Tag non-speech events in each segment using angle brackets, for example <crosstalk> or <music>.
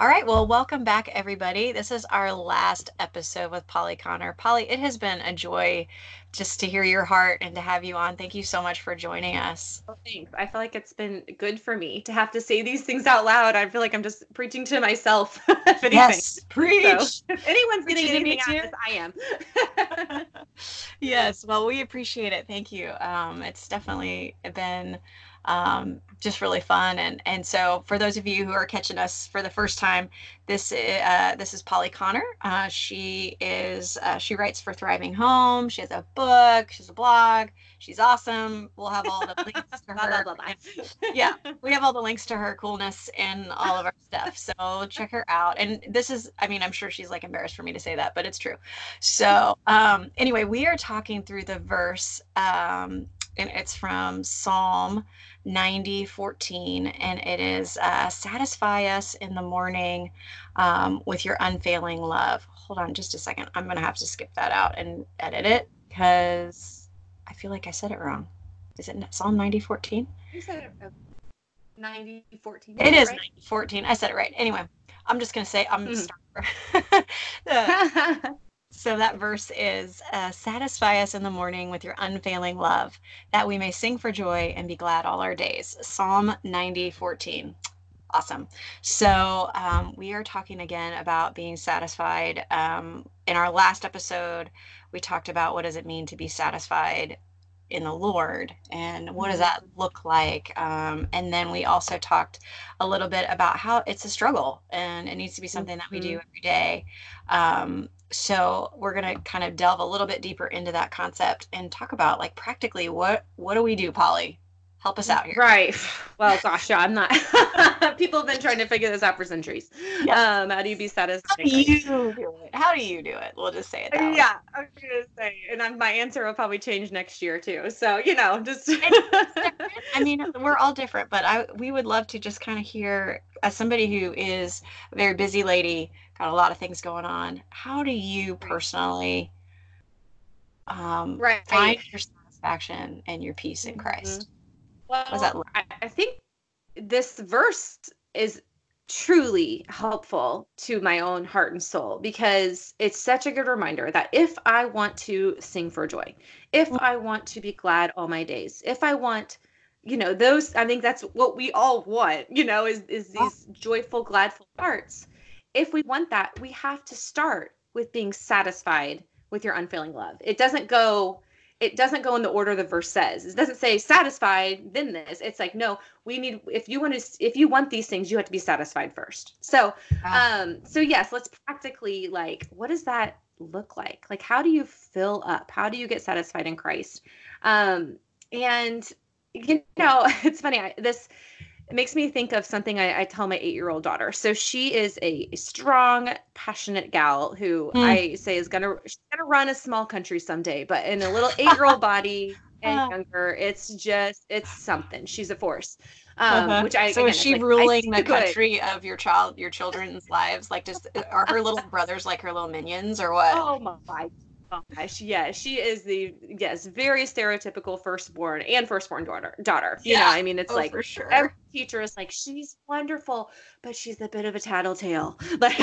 All right, well, welcome back, everybody. This is our last episode with Polly Conner. Polly, it has been a joy just to hear your heart and to have you on. Thank you so much for joining us. Well, thanks. I feel like it's been good for me to have to say these things out loud. I feel like I'm just preaching to myself. <laughs> if anything. Yes, preach. So, <laughs> if anyone's getting anything out of this, I am. <laughs> yes, well, we appreciate it. Thank you. Um, it's definitely been um, just really fun. And and so for those of you who are catching us for the first time, this uh, this is Polly Conner. Uh, she is uh, she writes for Thriving Home. She has a book. She has a blog. She's awesome. We'll have all the <laughs> links to her. blah, blah, blah, yeah, we have all the links to her coolness and all of our stuff. So check her out. And this is, I mean, I'm sure she's like embarrassed for me to say that, but it's true. So um, anyway, we are talking through the verse, um, and it's from Psalm 90 14 and it is uh, satisfy us in the morning um, with your unfailing love. Hold on just a second. I'm gonna have to skip that out and edit it because i feel like i said it wrong. Is it psalm 90 14 you said it uh, 90 14 it is right? 90 14 i said it right. Anyway i'm just gonna say i'm mm-hmm. start <laughs> <laughs> So that verse is uh, Satisfy us in the morning with your unfailing love, that we may sing for joy and be glad all our days. Psalm 90, 14. Awesome. So um, we are talking again about being satisfied. Um, in our last episode, we talked about what does it mean to be satisfied in the Lord and what does that look like? Um, and then we also talked a little bit about how it's a struggle and it needs to be something that we do every day. Um, so we're going to kind of delve a little bit deeper into that concept and talk about like practically what what do we do polly help us out here right well gosh yeah i'm not <laughs> people have been trying to figure this out for centuries um how do you be satisfied how do you do it how do you do it we'll just say it yeah way. i'm gonna say and I'm, my answer will probably change next year too so you know just <laughs> i mean we're all different but i we would love to just kind of hear as somebody who is a very busy lady got a lot of things going on. How do you personally um, right. find your satisfaction and your peace in Christ? Mm-hmm. Well, I, I think this verse is truly helpful to my own heart and soul because it's such a good reminder that if I want to sing for joy, if. I want to be glad all my days, if I want you know those i think that's what we all want you know is is these joyful gladful hearts if we want that, we have to start with being satisfied with your unfailing love. It doesn't go it doesn't go in the order the verse says. It doesn't say satisfied then this. It's like no, we need if you want to if you want these things, you have to be satisfied first. So um so yes, let's practically like what does that look like? Like how do you fill up? How do you get satisfied in Christ? Um and you know, <laughs> it's funny. I, this it makes me think of something I, I tell my eight year old daughter. So she is a, strong, passionate gal who mm. I say is gonna she's gonna run a small country someday, but in a little eight year old <laughs> body and uh-huh. younger, it's just it's something. She's a force. Um, uh-huh. which I so again, is she like, ruling the country of your child, your children's lives? Like, just are her little <laughs> brothers like her little minions, or what? Oh my gosh, yeah, she is the yes, very stereotypical firstborn and firstborn daughter. Daughter, you yeah. know, I mean, it's oh, like for sure. every teacher is like, she's wonderful, but she's a bit of a tattletale. <laughs> Like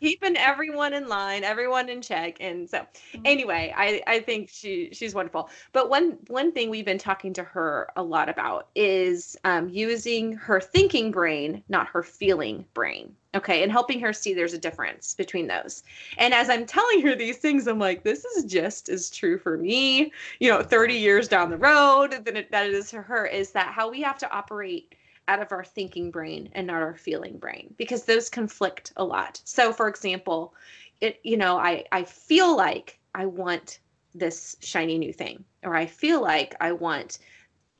keeping everyone in line, everyone in check. And so mm-hmm. anyway, I, I think she she's wonderful. But one one thing we've been talking to her a lot about is um, using her thinking brain, not her feeling brain. Okay, and helping her see there's a difference between those. And as I'm telling her these things, I'm like, this is just as true for me, you know, 30 years down the road than it, that it is for her, is that how we have to operate out of our thinking brain and not our feeling brain because those conflict a lot. So for example, it you know, I I feel like I want this shiny new thing or I feel like I want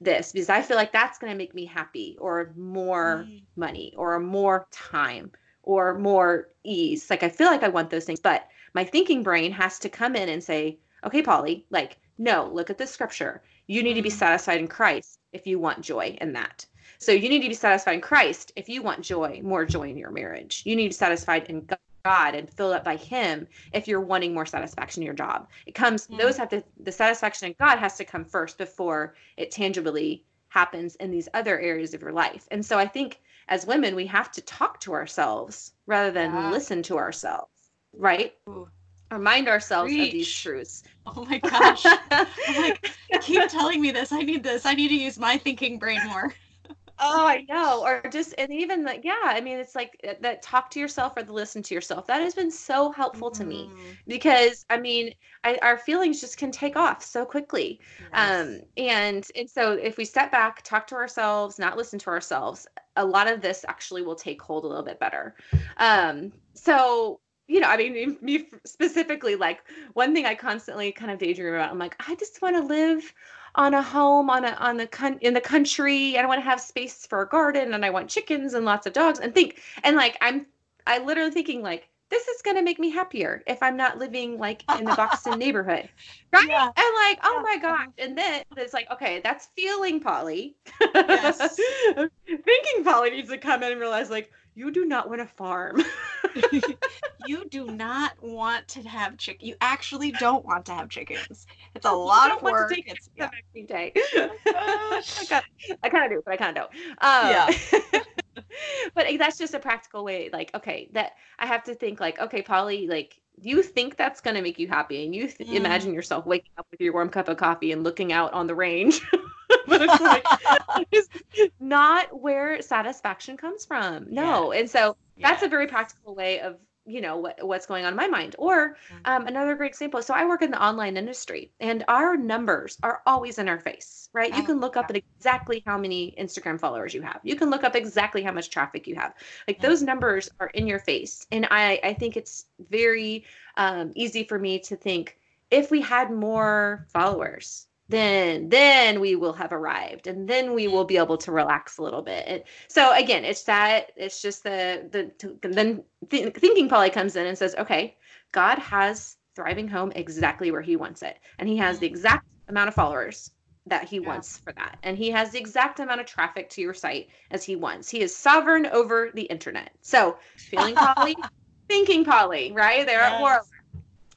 this because I feel like that's going to make me happy or more mm. money or more time or more ease. Like I feel like I want those things, but my thinking brain has to come in and say, "Okay, Polly, like no, look at the scripture You need to be mm-hmm. satisfied in Christ if you want joy in that. So you need to be satisfied in Christ if you want joy, more joy in your marriage. You need to be satisfied in God and filled up by Him if you're wanting more satisfaction in your job. It comes; yeah. those have to the satisfaction in God has to come first before it tangibly happens in these other areas of your life. And so I think as women, we have to talk to ourselves rather than yeah. listen to ourselves, right? Ooh. Remind ourselves Reach. of these truths. <laughs> Oh my gosh. <laughs> like, keep telling me this. I need this. I need to use my thinking brain more. Oh, I know. Or just, and even like, yeah, I mean, it's like uh, that talk to yourself or the listen to yourself. That has been so helpful mm-hmm. to me mm-hmm. because I mean, I, our feelings just can take off so quickly. Yes. Um, and, and so if we step back, talk to ourselves, not listen to ourselves, a lot of this actually will take hold a little bit better. Um, so you know, I mean, me specifically, like one thing I constantly kind of daydream about. I'm like, I just want to live on a home on a on the con- in the country. I want to have space for a garden, and I want chickens and lots of dogs. And think, and like I'm, I literally thinking like this is going to make me happier if I'm not living like in the Boston <laughs> neighborhood. Right? Yeah. And like, oh my gosh. And then it's like, okay, that's feeling Polly. Yes. <laughs> Thinking Polly needs to come in and realize like, you do not want to farm. <laughs> <laughs> you do not want to have chicken. You actually don't want to have chickens. It's a lot of work. it's yeah. day. <laughs> I kind of do, but I kind of don't. Um, yeah. but that's just a practical way. Like, okay, that I have to think like, okay, Polly, like you think that's going to make you happy and you th- mm. imagine yourself waking up with your warm cup of coffee and looking out on the range <laughs> like <laughs> <laughs> not where satisfaction comes from. No. Yeah. and so that's a very practical way of you know what, what's going on in my mind. Or mm-hmm. um, another great example so i work in the online industry and our numbers are always in our face right? You can look up at exactly how many instagram followers you have. You can look up exactly how much traffic you have. Like those numbers are in your face and i i think it's very um, easy for me to think if we had more followers then then we will have arrived and then we will be able to relax a little bit and so again it's that it's just the the then th- thinking Polly comes in and says okay god has thriving home exactly where he wants it and he has the mm-hmm. exact amount of followers that he yeah. wants for that and he has the exact amount of traffic to your site as he wants he is sovereign over the internet so feeling Polly <laughs> thinking Polly right there yes. at war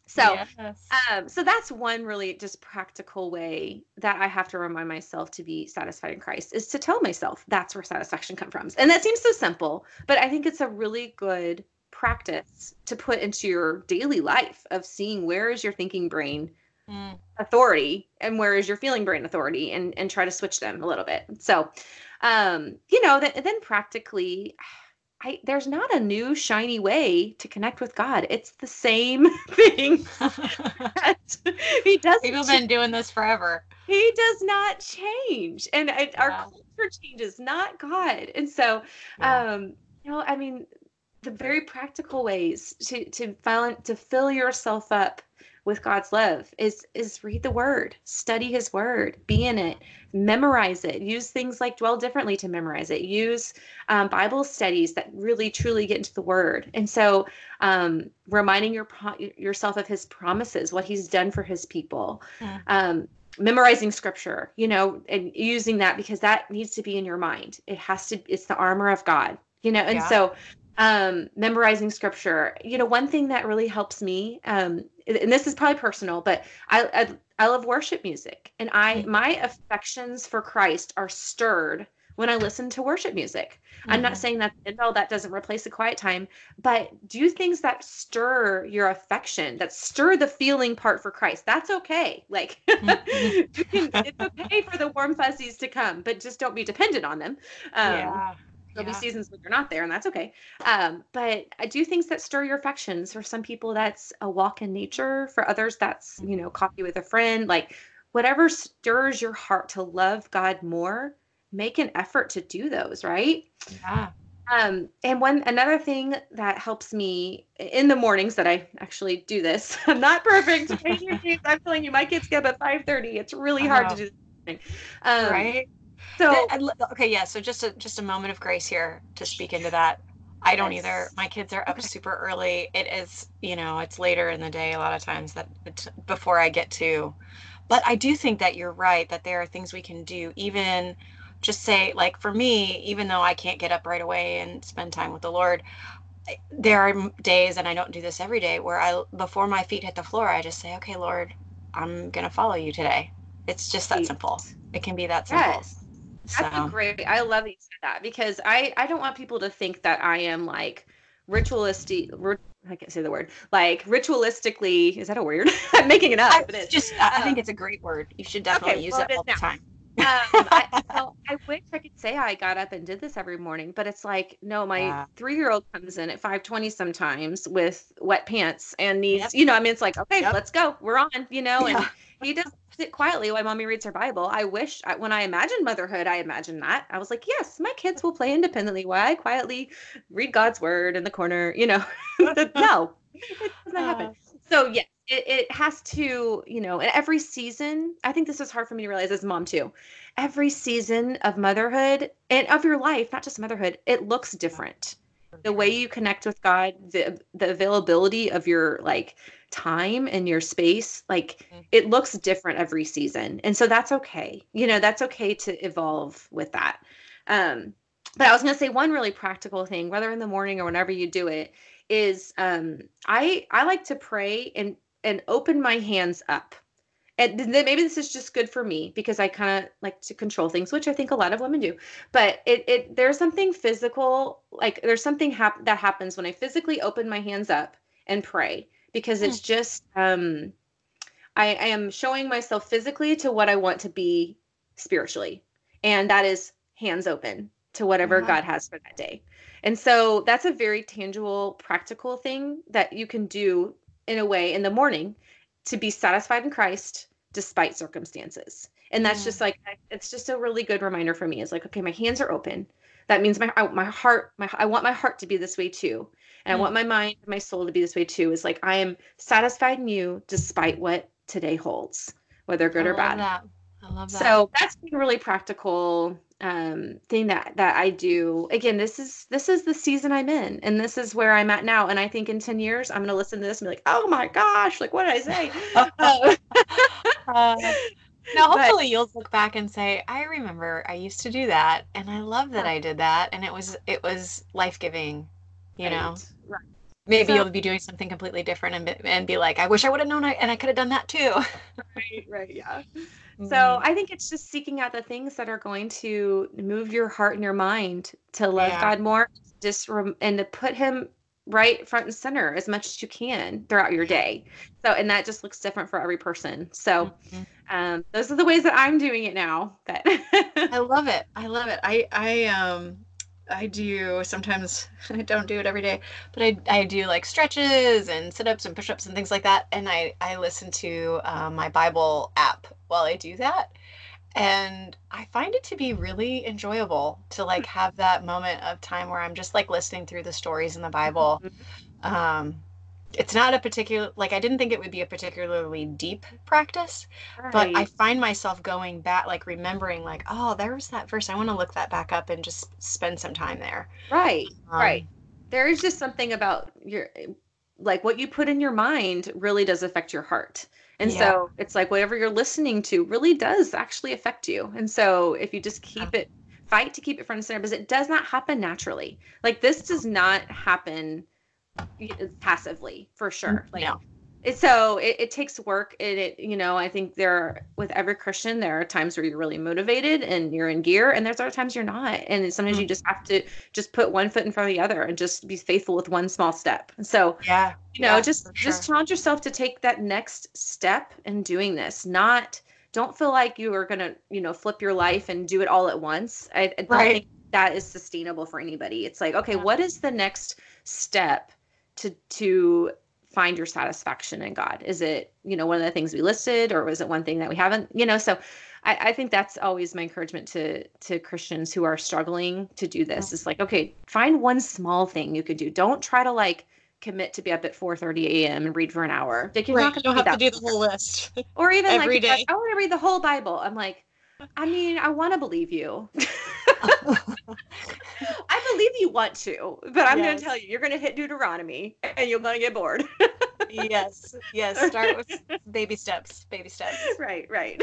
so, yes. um, so that's one really just practical way that I have to remind myself to be satisfied in Christ is to tell myself that's where satisfaction comes from. And that seems so simple, but I think it's a really good practice to put into your daily life of seeing where is your thinking brain mm. authority and where is your feeling brain authority and and try to switch them a little bit. So, um, you know, that then practically I, there's not a new shiny way to connect with God. It's the same <laughs> thing. <laughs> he does. People been doing this forever. He does not change, and it, yeah. our culture changes, not God. And so, yeah. um, you know, I mean, the very practical ways to to fill to fill yourself up with God's love is is read the word, study his word, be in it, memorize it, use things like dwell differently to memorize it, use um, Bible studies that really truly get into the word. And so um, reminding your yourself of his promises, what he's done for his people. Yeah. Um, memorizing scripture, you know, and using that because that needs to be in your mind. It has to, it's the armor of God, you know, and yeah. so um, memorizing scripture. You know, one thing that really helps me, um, and this is probably personal, but I, I, I love worship music, and I mm-hmm. my affections for Christ are stirred when I listen to worship music. Mm-hmm. I'm not mm-hmm. saying that no, that doesn't replace the quiet time, but do things that stir your affection, that stir the feeling part for Christ. That's okay. Like mm-hmm. can, <laughs> it's okay for the warm fuzzies to come, but just don't be dependent on them. <laughs> Um, yeah There'll yeah. be seasons when you're not there, and that's okay. Um, but I do things that stir your affections. For some people, that's a walk in nature. For others, that's you know coffee with a friend. Like whatever stirs your heart to love God more, make an effort to do those. Right? Yeah. Um, and one another thing that helps me in the mornings that I actually do this. <laughs> I'm not perfect. I'm telling you, my kids get up at 5:30. It's really hard to do. This um, right so okay, yeah. So just a just a moment of grace here to speak into that. I don't yes. either. My kids are up okay. super early. It is, you know, it's later in the day a lot of times that before I get to. But I do think that you're right that there are things we can do even just say like for me even though I can't get up right away and spend time with the Lord, eh, there are days and I don't do this every day where I before my feet hit the floor I just say, "Okay, Lord, I'm going to follow you today." It's just that simple. It can be that simple. Yes. That's so. great. I love that you said that because I I don't want people to think that I am like ritualistic. I can't say the word. Like ritualistically, is that a word? <laughs> I'm making it up. I, it. Just I think um, it's a great word. You should definitely okay, use well, it all the time. um, I, <laughs> well, I wish I could say I got up and did this every morning, but it's like no. My yeah. three-year-old comes in at five twenty sometimes with wet pants and needs, yep. you know. I mean, it's like okay, yep. let's go. We're on, you know. And he does sit quietly while mommy reads her Bible. I wish I, when I imagined motherhood, I imagined that. I was like, yes, my kids will play independently while I quietly read God's word in the corner, you know. <laughs> <laughs> no, it doesn't happen. So, yeah, it, it has to, you know, and every season, I think this is hard for me to realize as mom too. Every season of motherhood and of your life, not just motherhood, it looks different. The way you connect with God, the the availability of your like time and your space like mm-hmm. it looks different every season and so that's okay you know that's okay to evolve with that um but i was going to say one really practical thing whether in the morning or whenever you do it is um i i like to pray and and open my hands up and then maybe this is just good for me because I kind of like to control things, which I think a lot of women do. But it, it there's something physical, like there's something hap- that happens when I physically open my hands up and pray because it's hmm. just um I, I am showing myself physically to what I want to be spiritually. And that is hands open to whatever God has for that day. And so that's a very tangible, practical thing that you can do in a way in the morning to be satisfied in Christ despite circumstances. And that's yeah. just like it's just a really good reminder for me. It's like, okay, my hands are open. That means my my heart, my I want my heart to be this way too. And mm. I want my mind and my soul to be this way too. Is like I am satisfied in you despite what today holds, whether good I or bad. That. I love that. So that's a really practical um thing that that I do. Again, this is this is the season I'm in and this is where I'm at now. And I think in 10 years I'm gonna listen to this and be like, oh my gosh, like what did I say? uh, <laughs> uh, now <laughs> hopefully but, you'll look back and say, I remember I used to do that and I love that I did that and it was it was life giving you right. know right. maybe so, you'll be doing something completely different and be, and be like i wish i would have known I, and i could have done that too right right yeah mm-hmm. so i think it's just seeking out the things that are going to move your heart and your mind to love yeah. god more just rem- and to put him right front and center as much as you can throughout your day so and that just looks different for every person so mm-hmm. um, those are the ways that i'm doing it now that i love it i love it i i um I do sometimes <laughs> I don't do it every day, but I, I do like stretches and sit ups and push ups and things like that. And I, I listen to uh, my Bible app while I do that. And I find it to be really enjoyable to like have that moment of time where I'm just like listening through the stories in the Bible. Mm-hmm. Um, it's not a particular like i didn't think it would be a particularly deep practice right. but i find myself going back like remembering like oh there was that verse i want to look that back up and just spend some time there. Right um, right. There is just something about your like what you put in your mind really does affect your heart. And yeah. so it's like whatever you're listening to really does actually affect you. And so if you just keep it fight to keep it front and center because it does not happen naturally. Like this does not happen passively for sure. Like, no. It, so it, it takes work and it you know i think there with every christian there are times where you're really motivated and you're in gear and there's other times you're not and sometimes mm-hmm. you just have to just put one foot in front of the other and just be faithful with one small step so yeah you know yeah, just sure. just challenge yourself to take that next step in doing this not don't feel like you are gonna you know flip your life and do it all at once i, I don't think that is sustainable for anybody it's like okay yeah. what is the next step to to find your satisfaction in God? Is it, you know, one of the things we listed or was it one thing that we haven't, you know, so I, I think that's always my encouragement to to Christians who are struggling to do this. Mm-hmm. Is like, okay, find one small thing you could do. Don't try to like commit to be up at 4:30 a.m. and read for an hour. Like you're right, not going to have to do the whole list. Or even <laughs> like, day. I want to read the whole Bible. I'm like, I mean, I want to believe you. <laughs> <laughs> I believe you want to, but I'm yes. going to tell you, you're going to hit Deuteronomy and you're going to get bored. yes, yes. Start with baby steps, baby steps. <laughs> Right, right.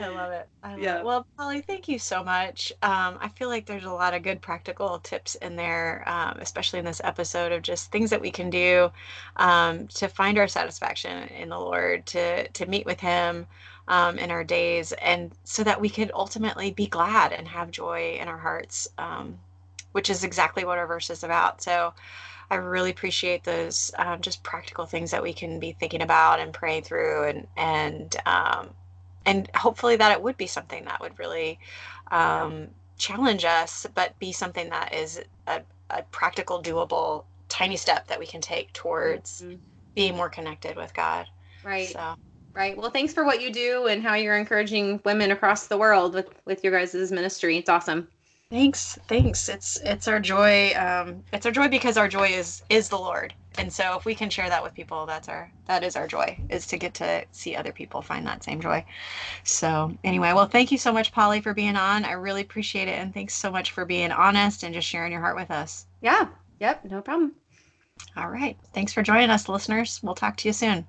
I love it. I love yeah. it. Well, Polly, thank you so much. Um, I feel like there's a lot of good practical tips in there, um, especially in this episode of just things that we can do um, to find our satisfaction in the Lord, to to meet with Him um, in our days, and so that we could ultimately be glad and have joy in our hearts, um, which is exactly what our verse is about. So. I really appreciate those um, just practical things that we can be thinking about and praying through, and and um, and hopefully that it would be something that would really um, challenge us, but be something that is a, a, practical, doable, tiny step that we can take towards mm-hmm. being more connected with God. Right. So. Right. Well, thanks for what you do and how you're encouraging women across the world with with your guys' ministry. It's awesome. Thanks. Thanks. It's it's our joy. Um, it's our joy because our joy is is the Lord and so if we can share that with people that's our that is our joy is to get to see other people find that same joy so anyway well thank you so much polly for being on i really appreciate it and thanks so much for being honest and just sharing your heart with us yeah yep no problem all right thanks for joining us listeners we'll talk to you soon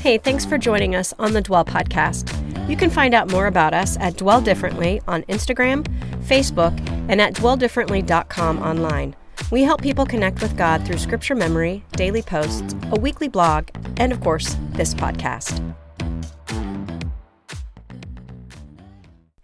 Hey, thanks for joining us on the Dwell Podcast. You can find out more about us at Dwell Differently on Instagram, Facebook, and at dwelldifferently.com online. We help people connect with God through scripture memory, daily posts, a weekly blog, and of course, this podcast.